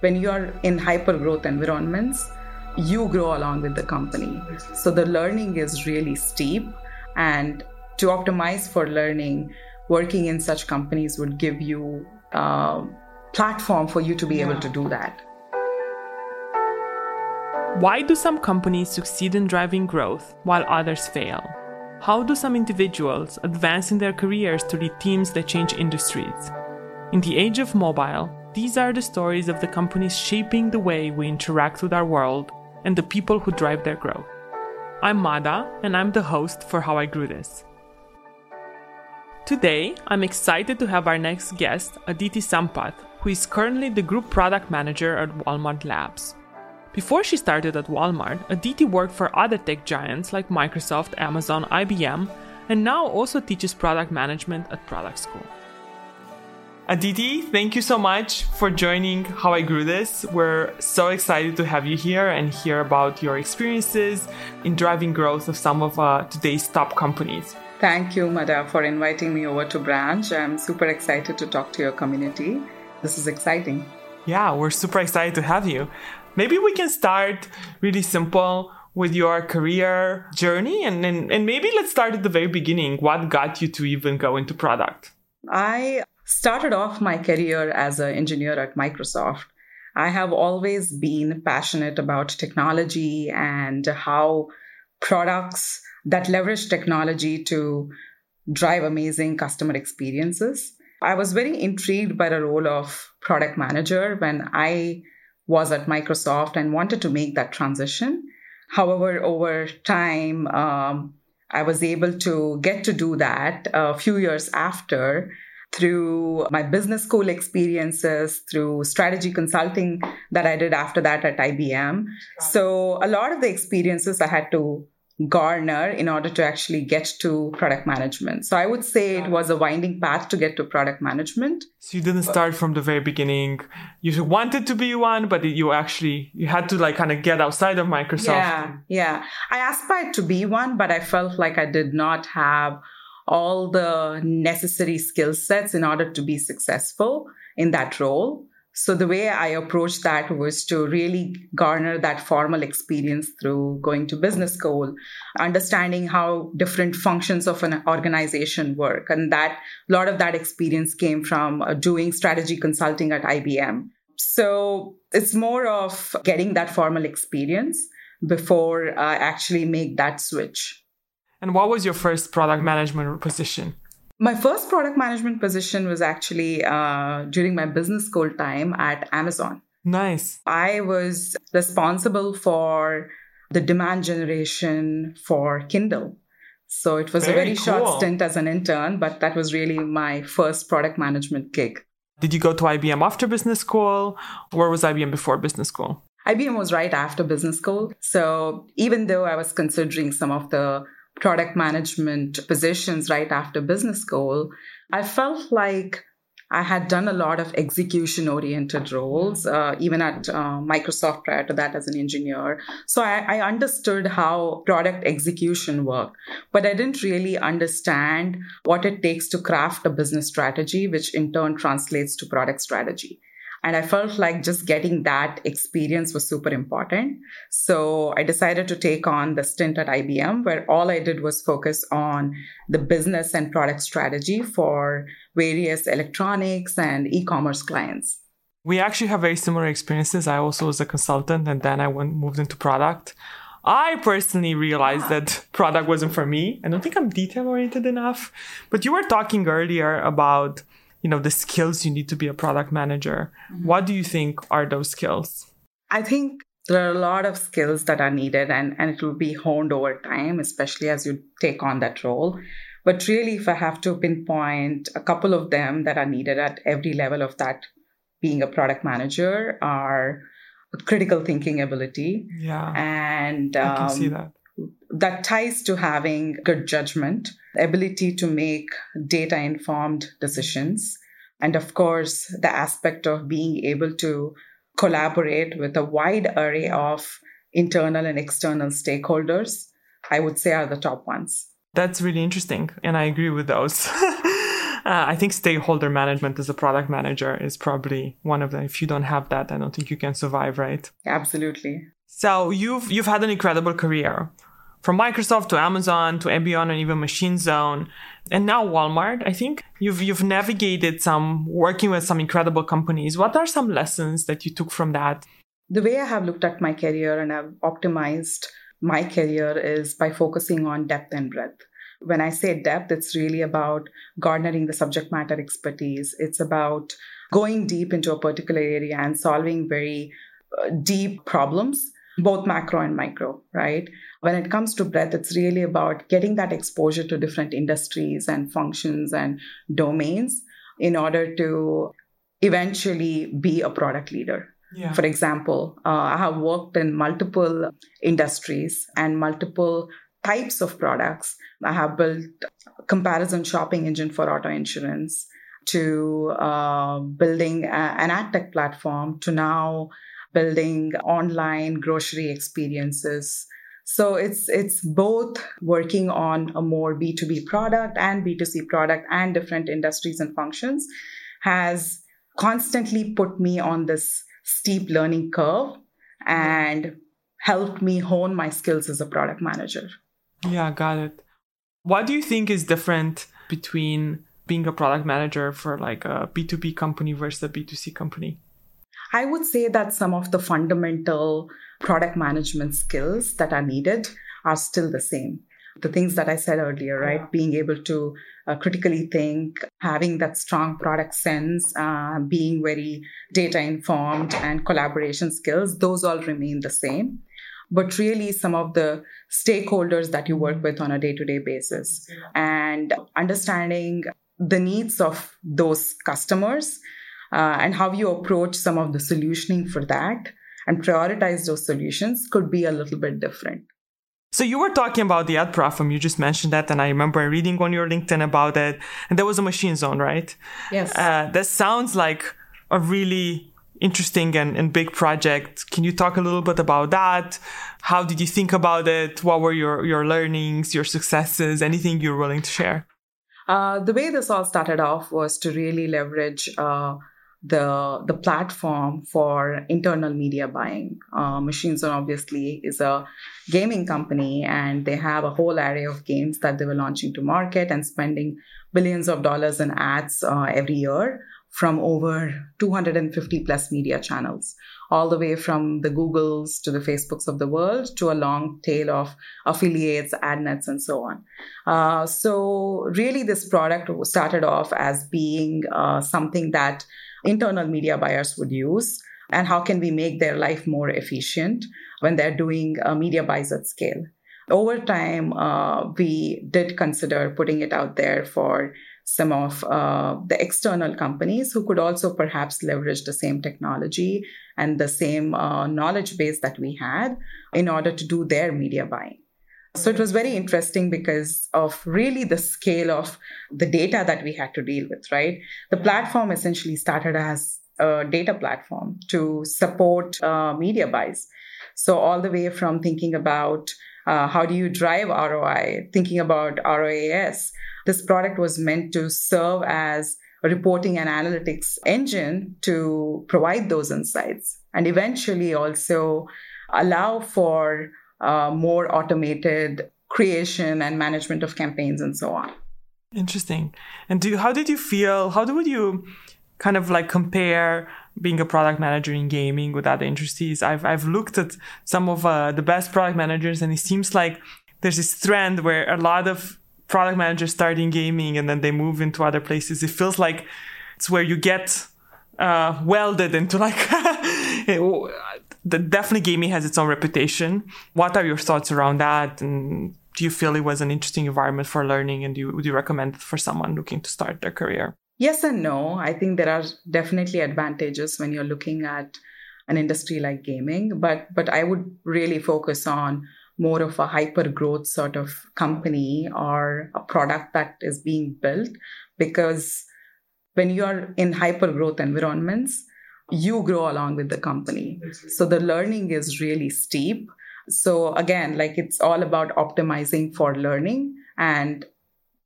when you are in hyper growth environments, you grow along with the company. So the learning is really steep. And to optimize for learning, working in such companies would give you a platform for you to be yeah. able to do that. Why do some companies succeed in driving growth while others fail? How do some individuals advance in their careers to lead teams that change industries? In the age of mobile, these are the stories of the companies shaping the way we interact with our world and the people who drive their growth. I'm Mada, and I'm the host for How I Grew This. Today, I'm excited to have our next guest, Aditi Sampath, who is currently the Group Product Manager at Walmart Labs. Before she started at Walmart, Aditi worked for other tech giants like Microsoft, Amazon, IBM, and now also teaches product management at Product School. Aditi, thank you so much for joining How I Grew This. We're so excited to have you here and hear about your experiences in driving growth of some of uh, today's top companies. Thank you, Mada, for inviting me over to Branch. I'm super excited to talk to your community. This is exciting. Yeah, we're super excited to have you. Maybe we can start really simple with your career journey and, and, and maybe let's start at the very beginning. What got you to even go into product? I started off my career as an engineer at Microsoft. I have always been passionate about technology and how products that leverage technology to drive amazing customer experiences. I was very intrigued by the role of product manager when I was at Microsoft and wanted to make that transition. However, over time, um, I was able to get to do that a few years after through my business school experiences, through strategy consulting that I did after that at IBM. So, a lot of the experiences I had to garner in order to actually get to product management. So I would say it was a winding path to get to product management. So you didn't start from the very beginning. You wanted to be one, but you actually you had to like kind of get outside of Microsoft. Yeah, yeah. I aspired to be one, but I felt like I did not have all the necessary skill sets in order to be successful in that role. So the way I approached that was to really garner that formal experience through going to business school, understanding how different functions of an organization work. And that a lot of that experience came from uh, doing strategy consulting at IBM. So it's more of getting that formal experience before I actually make that switch. And what was your first product management position? My first product management position was actually uh, during my business school time at Amazon. Nice. I was responsible for the demand generation for Kindle. So it was very a very cool. short stint as an intern, but that was really my first product management gig. Did you go to IBM after business school? Where was IBM before business school? IBM was right after business school. So even though I was considering some of the product management positions right after business school, I felt like I had done a lot of execution oriented roles, uh, even at uh, Microsoft prior to that as an engineer. So I, I, understood how product execution worked, but I didn't really understand what it takes to craft a business strategy, which in turn translates to product strategy. And I felt like just getting that experience was super important. So I decided to take on the stint at IBM, where all I did was focus on the business and product strategy for various electronics and e commerce clients. We actually have very similar experiences. I also was a consultant and then I went moved into product. I personally realized ah. that product wasn't for me. I don't think I'm detail oriented enough. But you were talking earlier about you know the skills you need to be a product manager. Mm-hmm. what do you think are those skills? I think there are a lot of skills that are needed and, and it will be honed over time especially as you take on that role. But really if i have to pinpoint a couple of them that are needed at every level of that being a product manager are critical thinking ability yeah. and um, I can see um, that that ties to having good judgment, ability to make data informed decisions, and of course, the aspect of being able to collaborate with a wide array of internal and external stakeholders, I would say are the top ones. That's really interesting. And I agree with those. Uh, I think stakeholder management as a product manager is probably one of them. If you don't have that, I don't think you can survive, right? Absolutely. So you've you've had an incredible career, from Microsoft to Amazon to IBM and even Machine Zone, and now Walmart. I think you've you've navigated some working with some incredible companies. What are some lessons that you took from that? The way I have looked at my career and I've optimized my career is by focusing on depth and breadth. When I say depth, it's really about garnering the subject matter expertise. It's about going deep into a particular area and solving very uh, deep problems, both macro and micro, right? When it comes to breadth, it's really about getting that exposure to different industries and functions and domains in order to eventually be a product leader. Yeah. For example, uh, I have worked in multiple industries and multiple types of products. I have built comparison shopping engine for auto insurance to uh, building a, an ad tech platform to now building online grocery experiences. So it's it's both working on a more B2B product and B2C product and different industries and functions has constantly put me on this steep learning curve and helped me hone my skills as a product manager. Yeah, got it. What do you think is different between being a product manager for like a B2B company versus a B2C company? I would say that some of the fundamental product management skills that are needed are still the same. The things that I said earlier, right? Yeah. Being able to uh, critically think, having that strong product sense, uh, being very data informed, and collaboration skills, those all remain the same but really some of the stakeholders that you work with on a day to day basis and understanding the needs of those customers uh, and how you approach some of the solutioning for that and prioritize those solutions could be a little bit different. So you were talking about the ad platform. You just mentioned that, and I remember reading on your LinkedIn about it. And there was a machine zone, right? Yes. Uh, that sounds like a really interesting and, and big project. Can you talk a little bit about that? How did you think about it? What were your, your learnings, your successes, anything you're willing to share? Uh, the way this all started off was to really leverage uh, the the platform for internal media buying. Uh, Machine Zone obviously is a gaming company, and they have a whole array of games that they were launching to market and spending billions of dollars in ads uh, every year from over 250 plus media channels, all the way from the Googles to the Facebooks of the world to a long tail of affiliates, ad nets, and so on. Uh, so, really, this product started off as being uh, something that internal media buyers would use. And how can we make their life more efficient when they're doing uh, media buys at scale? Over time, uh, we did consider putting it out there for some of uh, the external companies who could also perhaps leverage the same technology and the same uh, knowledge base that we had in order to do their media buying. So it was very interesting because of really the scale of the data that we had to deal with, right? The platform essentially started as a data platform to support uh, media buys. So, all the way from thinking about uh, how do you drive ROI, thinking about ROAS, this product was meant to serve as a reporting and analytics engine to provide those insights and eventually also allow for uh, more automated creation and management of campaigns and so on. Interesting. And do how did you feel? How would you kind of like compare being a product manager in gaming with other industries? I've I've looked at some of uh, the best product managers, and it seems like there's this trend where a lot of product managers start in gaming and then they move into other places. It feels like it's where you get uh, welded into like. the, definitely gaming has its own reputation. What are your thoughts around that? And do you feel it was an interesting environment for learning? And do you, would you recommend it for someone looking to start their career? Yes and no. I think there are definitely advantages when you're looking at an industry like gaming, but but I would really focus on more of a hyper growth sort of company or a product that is being built because when you're in hyper growth environments you grow along with the company so the learning is really steep so again like it's all about optimizing for learning and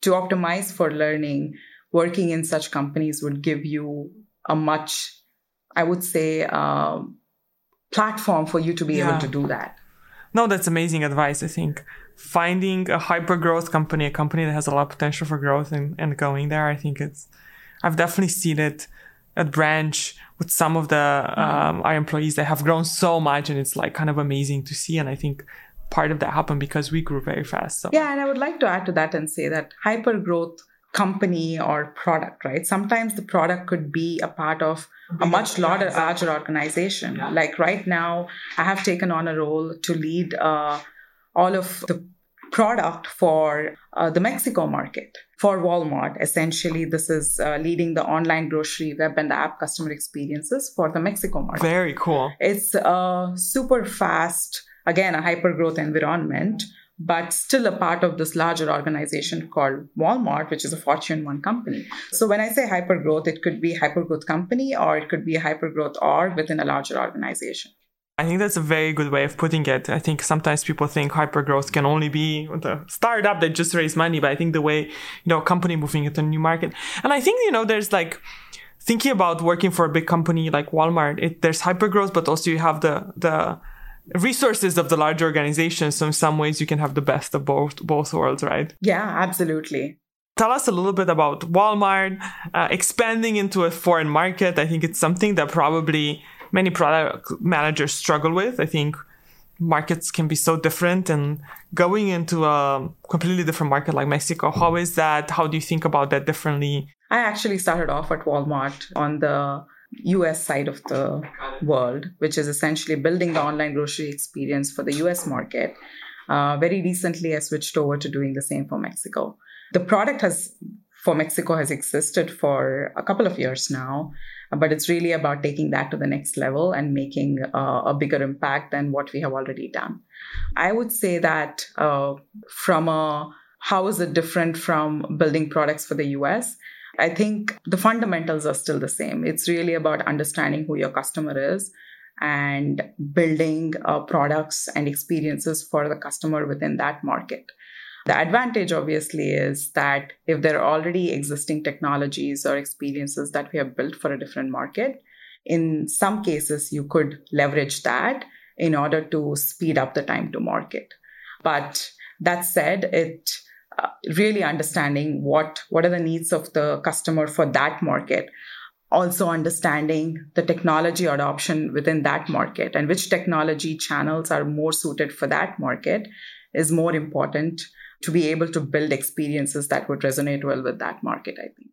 to optimize for learning working in such companies would give you a much, I would say, um, platform for you to be yeah. able to do that. No, that's amazing advice. I think finding a hyper growth company, a company that has a lot of potential for growth and, and going there, I think it's, I've definitely seen it at Branch with some of the mm-hmm. um, our employees that have grown so much, and it's like kind of amazing to see. And I think part of that happened because we grew very fast. So yeah, and I would like to add to that and say that hyper growth company or product, right? Sometimes the product could be a part of a much larger, larger organization. Yeah. Like right now, I have taken on a role to lead uh, all of the product for uh, the Mexico market for Walmart. Essentially, this is uh, leading the online grocery web and app customer experiences for the Mexico market. Very cool. It's a super fast, again, a hyper growth environment, but still a part of this larger organization called Walmart, which is a Fortune 1 company. So when I say hyper growth, it could be hyper growth company or it could be a hyper growth org within a larger organization. I think that's a very good way of putting it. I think sometimes people think hypergrowth can only be the startup that just raised money, but I think the way, you know, a company moving into a new market. And I think, you know, there's like thinking about working for a big company like Walmart, it, there's hypergrowth, but also you have the, the resources of the large organization. So in some ways you can have the best of both, both worlds, right? Yeah, absolutely tell us a little bit about Walmart uh, expanding into a foreign market. I think it's something that probably many product managers struggle with. I think markets can be so different and going into a completely different market like Mexico, how is that? How do you think about that differently? I actually started off at Walmart on the US side of the world, which is essentially building the online grocery experience for the US market. Uh, very recently, I switched over to doing the same for Mexico. The product has for Mexico has existed for a couple of years now but it's really about taking that to the next level and making uh, a bigger impact than what we have already done. I would say that uh, from a how is it different from building products for the US? I think the fundamentals are still the same. It's really about understanding who your customer is and building uh, products and experiences for the customer within that market. The advantage, obviously, is that if there are already existing technologies or experiences that we have built for a different market, in some cases, you could leverage that in order to speed up the time to market. But that said, it uh, really understanding what what are the needs of the customer for that market also understanding the technology adoption within that market and which technology channels are more suited for that market is more important to be able to build experiences that would resonate well with that market, I think.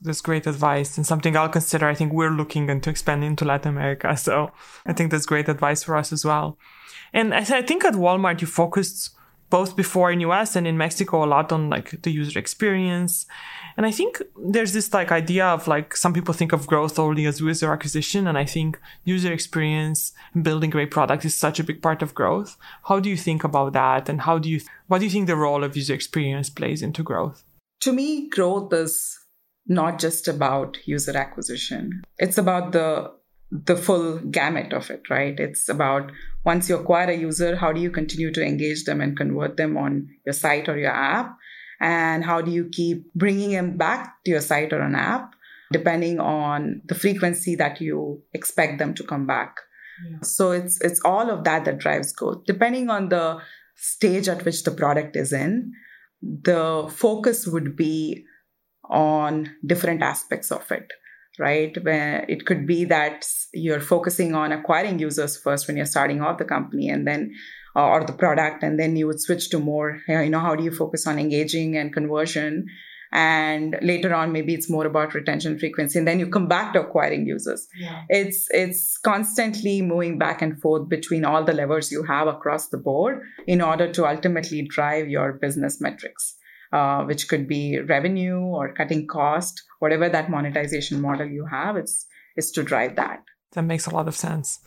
That's great advice and something I'll consider. I think we're looking into expanding to Latin America. So I think that's great advice for us as well. And I think at Walmart, you focused both before in US and in Mexico a lot on like the user experience. And I think there's this like idea of like some people think of growth only as user acquisition. And I think user experience and building great product is such a big part of growth. How do you think about that? And how do you, what do you think the role of user experience plays into growth? To me, growth is not just about user acquisition. It's about the the full gamut of it, right? It's about once you acquire a user, how do you continue to engage them and convert them on your site or your app? And how do you keep bringing them back to your site or an app, depending on the frequency that you expect them to come back? Yeah. So it's it's all of that that drives growth. Depending on the stage at which the product is in, the focus would be on different aspects of it right? Where it could be that you're focusing on acquiring users first when you're starting off the company and then uh, or the product and then you would switch to more you know how do you focus on engaging and conversion and later on maybe it's more about retention frequency and then you come back to acquiring users yeah. it's it's constantly moving back and forth between all the levers you have across the board in order to ultimately drive your business metrics uh, which could be revenue or cutting cost, whatever that monetization model you have, it's is to drive that. That makes a lot of sense.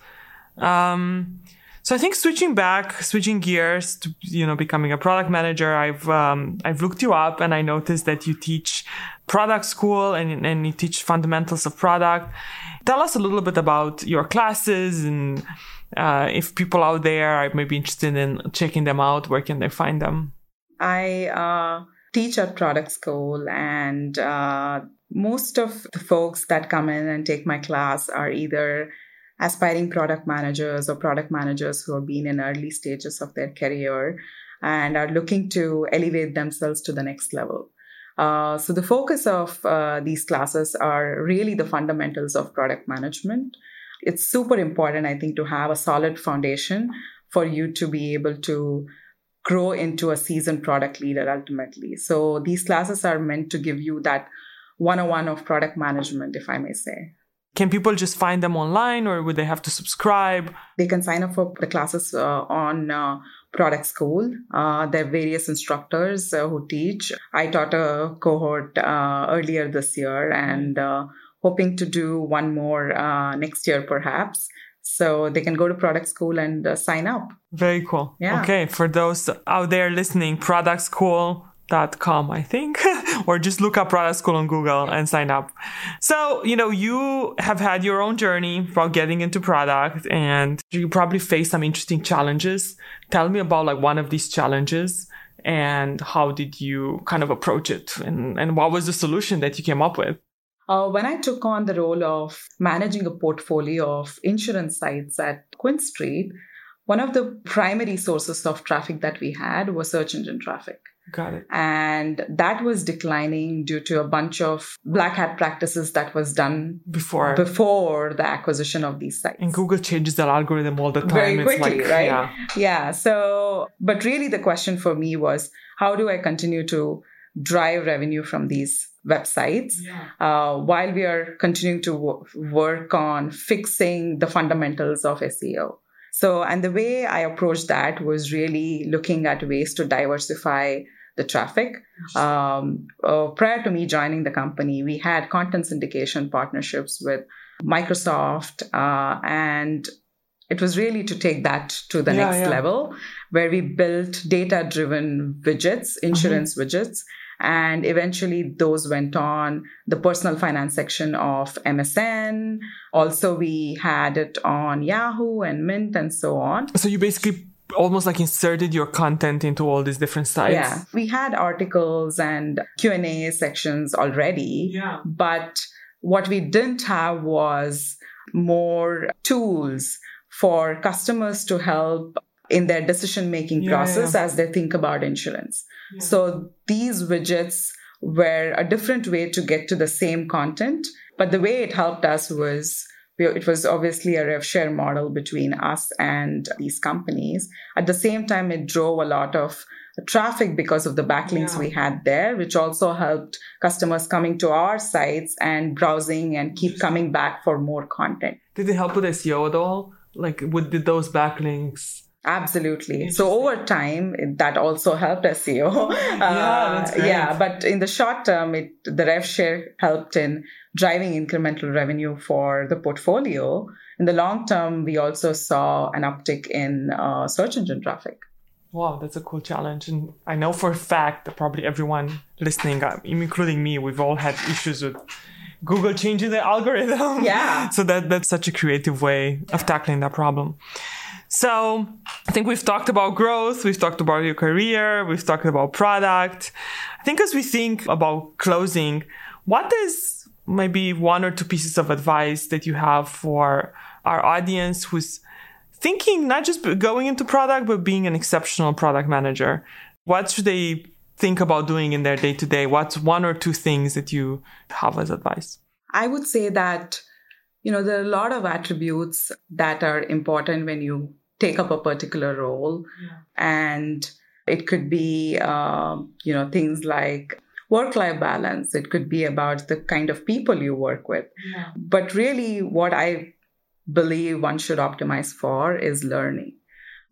Um, so I think switching back, switching gears to you know becoming a product manager, I've um, I've looked you up and I noticed that you teach product school and and you teach fundamentals of product. Tell us a little bit about your classes and uh, if people out there are maybe interested in checking them out, where can they find them? I uh, teach at product school, and uh, most of the folks that come in and take my class are either aspiring product managers or product managers who have been in early stages of their career and are looking to elevate themselves to the next level. Uh, so the focus of uh, these classes are really the fundamentals of product management. It's super important, I think, to have a solid foundation for you to be able to grow into a seasoned product leader ultimately. So these classes are meant to give you that 101 of product management, if I may say. Can people just find them online or would they have to subscribe? They can sign up for the classes uh, on uh, Product School. Uh, there are various instructors uh, who teach. I taught a cohort uh, earlier this year and uh, hoping to do one more next year perhaps. So they can go to Product School and sign up. Very cool. Yeah. Okay. For those out there listening, Product School dot com, I think, or just look up product school on Google and sign up. So, you know, you have had your own journey about getting into product and you probably face some interesting challenges. Tell me about like one of these challenges and how did you kind of approach it and, and what was the solution that you came up with? Uh, when I took on the role of managing a portfolio of insurance sites at QuinnStreet, one of the primary sources of traffic that we had was search engine traffic. Got it. And that was declining due to a bunch of black hat practices that was done before before the acquisition of these sites. And Google changes their algorithm all the time. Very quickly, like, right? Yeah. yeah. So, but really the question for me was how do I continue to drive revenue from these websites yeah. uh, while we are continuing to w- work on fixing the fundamentals of SEO? So, and the way I approached that was really looking at ways to diversify the traffic. Um, uh, prior to me joining the company, we had content syndication partnerships with Microsoft, uh, and it was really to take that to the yeah, next yeah. level, where we built data driven widgets, insurance mm-hmm. widgets. And eventually, those went on the personal finance section of MSN. Also, we had it on Yahoo and Mint and so on. So, you basically almost like inserted your content into all these different sites yeah we had articles and q&a sections already yeah. but what we didn't have was more tools for customers to help in their decision making yeah, process yeah. as they think about insurance so these widgets were a different way to get to the same content but the way it helped us was it was obviously a rev share model between us and these companies. At the same time, it drove a lot of traffic because of the backlinks yeah. we had there, which also helped customers coming to our sites and browsing and keep coming back for more content. Did it help with SEO at all? Like, with did those backlinks? Absolutely. So over time, that also helped SEO. Uh, yeah, yeah, but in the short term, it the rev share helped in driving incremental revenue for the portfolio. In the long term, we also saw an uptick in uh, search engine traffic. Wow, that's a cool challenge. And I know for a fact that probably everyone listening, uh, including me, we've all had issues with Google changing the algorithm. Yeah. so that that's such a creative way of tackling that problem. So I think we've talked about growth, we've talked about your career, we've talked about product. I think as we think about closing, what is maybe one or two pieces of advice that you have for our audience who's thinking not just going into product, but being an exceptional product manager? What should they think about doing in their day to day? What's one or two things that you have as advice? I would say that, you know, there are a lot of attributes that are important when you take up a particular role. Yeah. And it could be, uh, you know, things like work life balance. It could be about the kind of people you work with. Yeah. But really, what I believe one should optimize for is learning.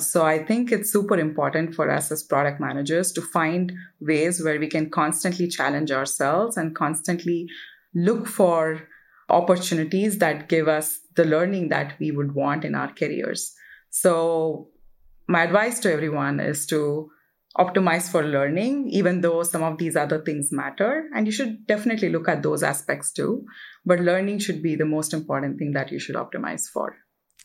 So I think it's super important for us as product managers to find ways where we can constantly challenge ourselves and constantly look for opportunities that give us the learning that we would want in our careers. So my advice to everyone is to optimize for learning, even though some of these other things matter. And you should definitely look at those aspects too. But learning should be the most important thing that you should optimize for.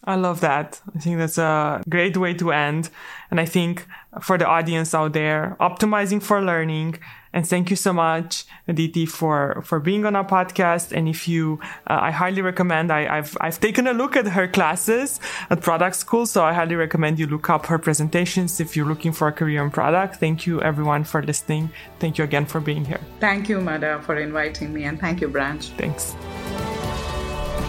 I love that. I think that's a great way to end. And I think for the audience out there, optimizing for learning. And thank you so much, Aditi, for, for being on our podcast. And if you, uh, I highly recommend, I, have I've taken a look at her classes at product school. So I highly recommend you look up her presentations if you're looking for a career in product. Thank you everyone for listening. Thank you again for being here. Thank you, Mada, for inviting me. And thank you, Branch. Thanks.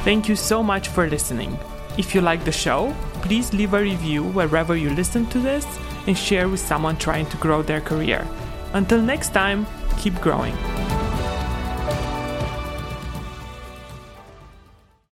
Thank you so much for listening. If you like the show, please leave a review wherever you listen to this and share with someone trying to grow their career. Until next time, keep growing.